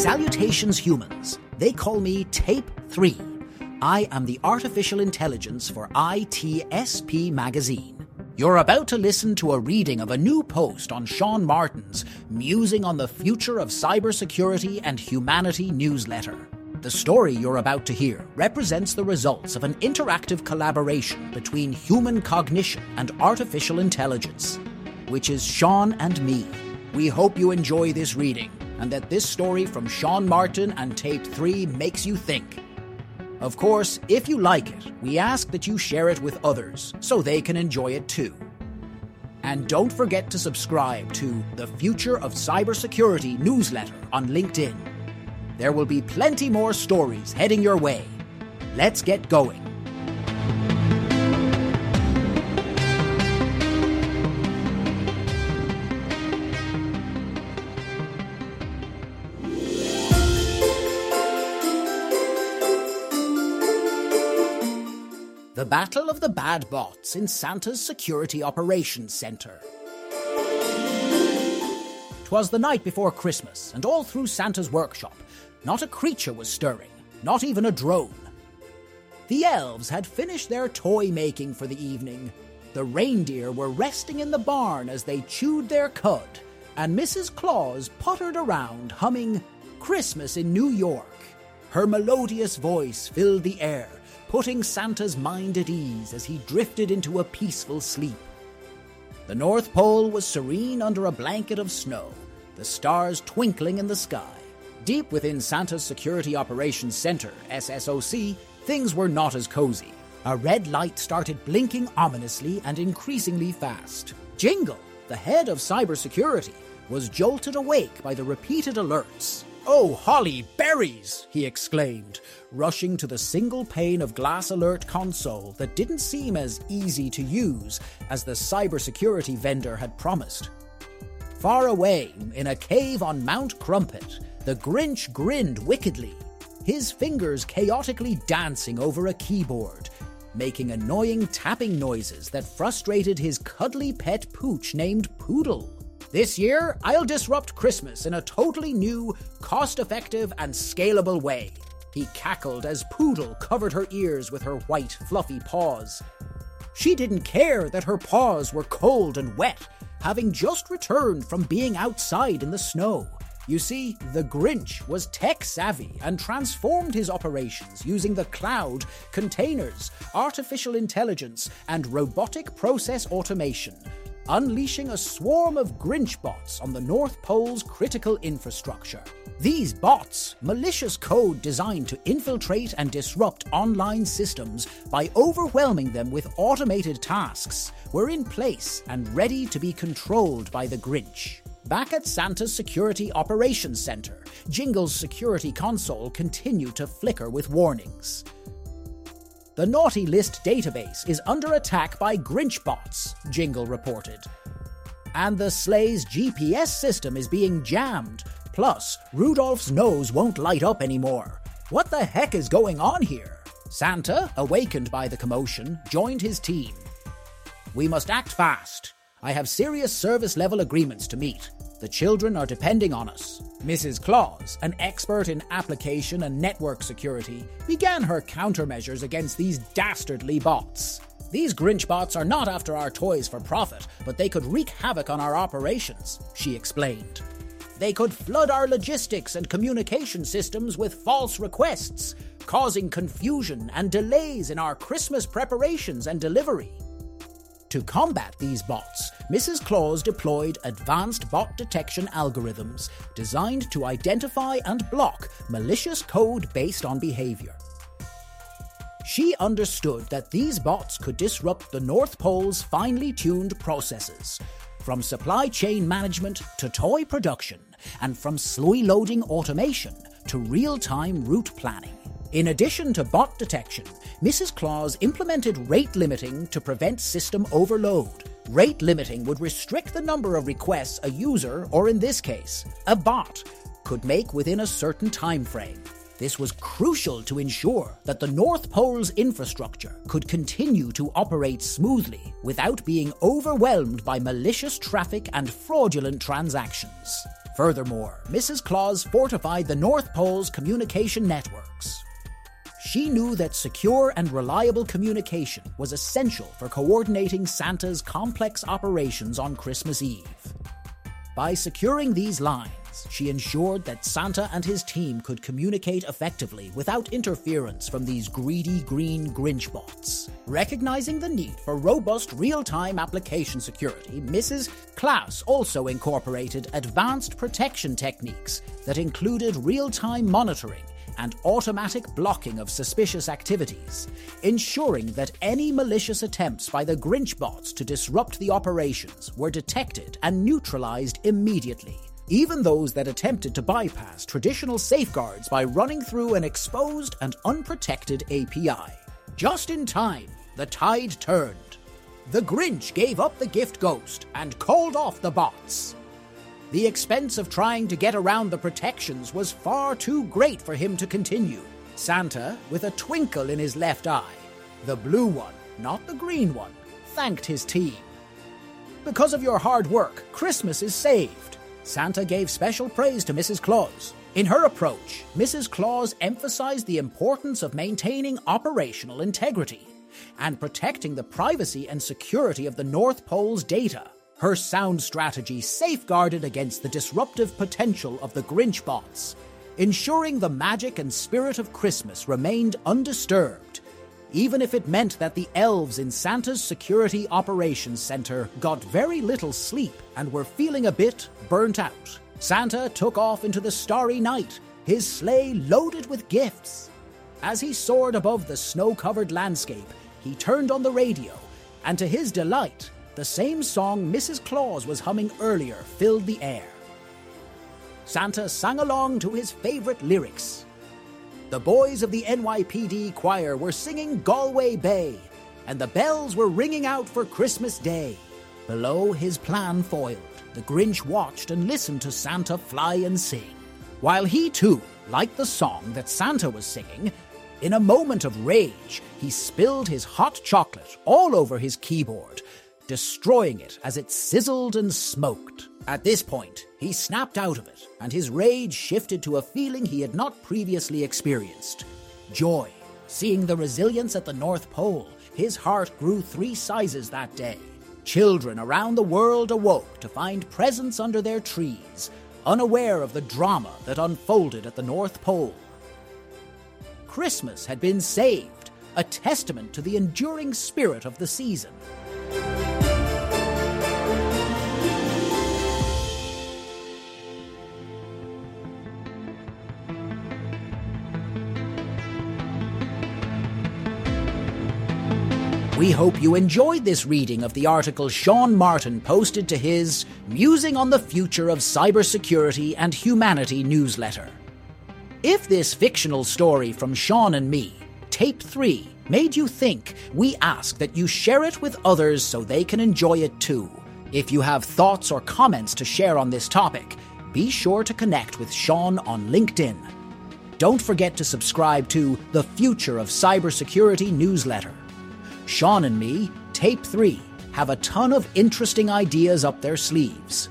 Salutations, humans. They call me Tape 3. I am the artificial intelligence for ITSP magazine. You're about to listen to a reading of a new post on Sean Martin's Musing on the Future of Cybersecurity and Humanity newsletter. The story you're about to hear represents the results of an interactive collaboration between human cognition and artificial intelligence, which is Sean and me. We hope you enjoy this reading and that this story from Sean Martin and Tape 3 makes you think. Of course, if you like it, we ask that you share it with others so they can enjoy it too. And don't forget to subscribe to the Future of Cybersecurity newsletter on LinkedIn. There will be plenty more stories heading your way. Let's get going. The Battle of the Bad Bots in Santa's Security Operations Center. Twas the night before Christmas, and all through Santa's workshop, not a creature was stirring, not even a drone. The elves had finished their toy making for the evening. The reindeer were resting in the barn as they chewed their cud, and Mrs. Claus puttered around humming Christmas in New York. Her melodious voice filled the air, putting Santa's mind at ease as he drifted into a peaceful sleep. The North Pole was serene under a blanket of snow, the stars twinkling in the sky. Deep within Santa's Security Operations Center, SSOC, things were not as cozy. A red light started blinking ominously and increasingly fast. Jingle, the head of cybersecurity, was jolted awake by the repeated alerts. Oh, holly berries! he exclaimed, rushing to the single pane of glass alert console that didn't seem as easy to use as the cybersecurity vendor had promised. Far away, in a cave on Mount Crumpit, the Grinch grinned wickedly, his fingers chaotically dancing over a keyboard, making annoying tapping noises that frustrated his cuddly pet pooch named Poodle. This year, I'll disrupt Christmas in a totally new, cost effective, and scalable way. He cackled as Poodle covered her ears with her white, fluffy paws. She didn't care that her paws were cold and wet, having just returned from being outside in the snow. You see, the Grinch was tech savvy and transformed his operations using the cloud, containers, artificial intelligence, and robotic process automation unleashing a swarm of Grinch bots on the North Pole's critical infrastructure. These bots, malicious code designed to infiltrate and disrupt online systems by overwhelming them with automated tasks, were in place and ready to be controlled by the Grinch. Back at Santa's Security Operations Center, Jingle's security console continued to flicker with warnings. The Naughty List database is under attack by Grinch bots, Jingle reported. And the sleigh's GPS system is being jammed. Plus, Rudolph's nose won't light up anymore. What the heck is going on here? Santa, awakened by the commotion, joined his team. We must act fast. I have serious service level agreements to meet. The children are depending on us. Mrs. Claus, an expert in application and network security, began her countermeasures against these dastardly bots. These Grinch bots are not after our toys for profit, but they could wreak havoc on our operations, she explained. They could flood our logistics and communication systems with false requests, causing confusion and delays in our Christmas preparations and delivery. To combat these bots, Mrs. Claus deployed advanced bot detection algorithms designed to identify and block malicious code based on behavior. She understood that these bots could disrupt the North Pole's finely tuned processes, from supply chain management to toy production, and from slow loading automation to real time route planning. In addition to bot detection, Mrs. Claus implemented rate limiting to prevent system overload. Rate limiting would restrict the number of requests a user, or in this case, a bot, could make within a certain time frame. This was crucial to ensure that the North Pole's infrastructure could continue to operate smoothly without being overwhelmed by malicious traffic and fraudulent transactions. Furthermore, Mrs. Claus fortified the North Pole's communication networks. She knew that secure and reliable communication was essential for coordinating Santa's complex operations on Christmas Eve. By securing these lines, she ensured that Santa and his team could communicate effectively without interference from these greedy green Grinch bots. Recognizing the need for robust real time application security, Mrs. Claus also incorporated advanced protection techniques that included real time monitoring and automatic blocking of suspicious activities, ensuring that any malicious attempts by the Grinch bots to disrupt the operations were detected and neutralized immediately even those that attempted to bypass traditional safeguards by running through an exposed and unprotected API. Just in time, the tide turned. The Grinch gave up the gift ghost and called off the bots. The expense of trying to get around the protections was far too great for him to continue. Santa, with a twinkle in his left eye, the blue one, not the green one, thanked his team. Because of your hard work, Christmas is saved. Santa gave special praise to Mrs. Claus. In her approach, Mrs. Claus emphasized the importance of maintaining operational integrity and protecting the privacy and security of the North Pole's data. Her sound strategy safeguarded against the disruptive potential of the Grinch bots, ensuring the magic and spirit of Christmas remained undisturbed, even if it meant that the elves in Santa's Security Operations Center got very little sleep and were feeling a bit burnt out. Santa took off into the starry night, his sleigh loaded with gifts. As he soared above the snow covered landscape, he turned on the radio, and to his delight, the same song Mrs. Claus was humming earlier filled the air. Santa sang along to his favorite lyrics. The boys of the NYPD choir were singing Galway Bay, and the bells were ringing out for Christmas Day. Below his plan foiled, the Grinch watched and listened to Santa fly and sing. While he too liked the song that Santa was singing, in a moment of rage, he spilled his hot chocolate all over his keyboard destroying it as it sizzled and smoked. At this point, he snapped out of it, and his rage shifted to a feeling he had not previously experienced joy. Seeing the resilience at the North Pole, his heart grew three sizes that day. Children around the world awoke to find presents under their trees, unaware of the drama that unfolded at the North Pole. Christmas had been saved, a testament to the enduring spirit of the season. We hope you enjoyed this reading of the article Sean Martin posted to his Musing on the Future of Cybersecurity and Humanity newsletter. If this fictional story from Sean and me, Tape 3, made you think, we ask that you share it with others so they can enjoy it too. If you have thoughts or comments to share on this topic, be sure to connect with Sean on LinkedIn. Don't forget to subscribe to the Future of Cybersecurity newsletter. Sean and me, Tape 3, have a ton of interesting ideas up their sleeves.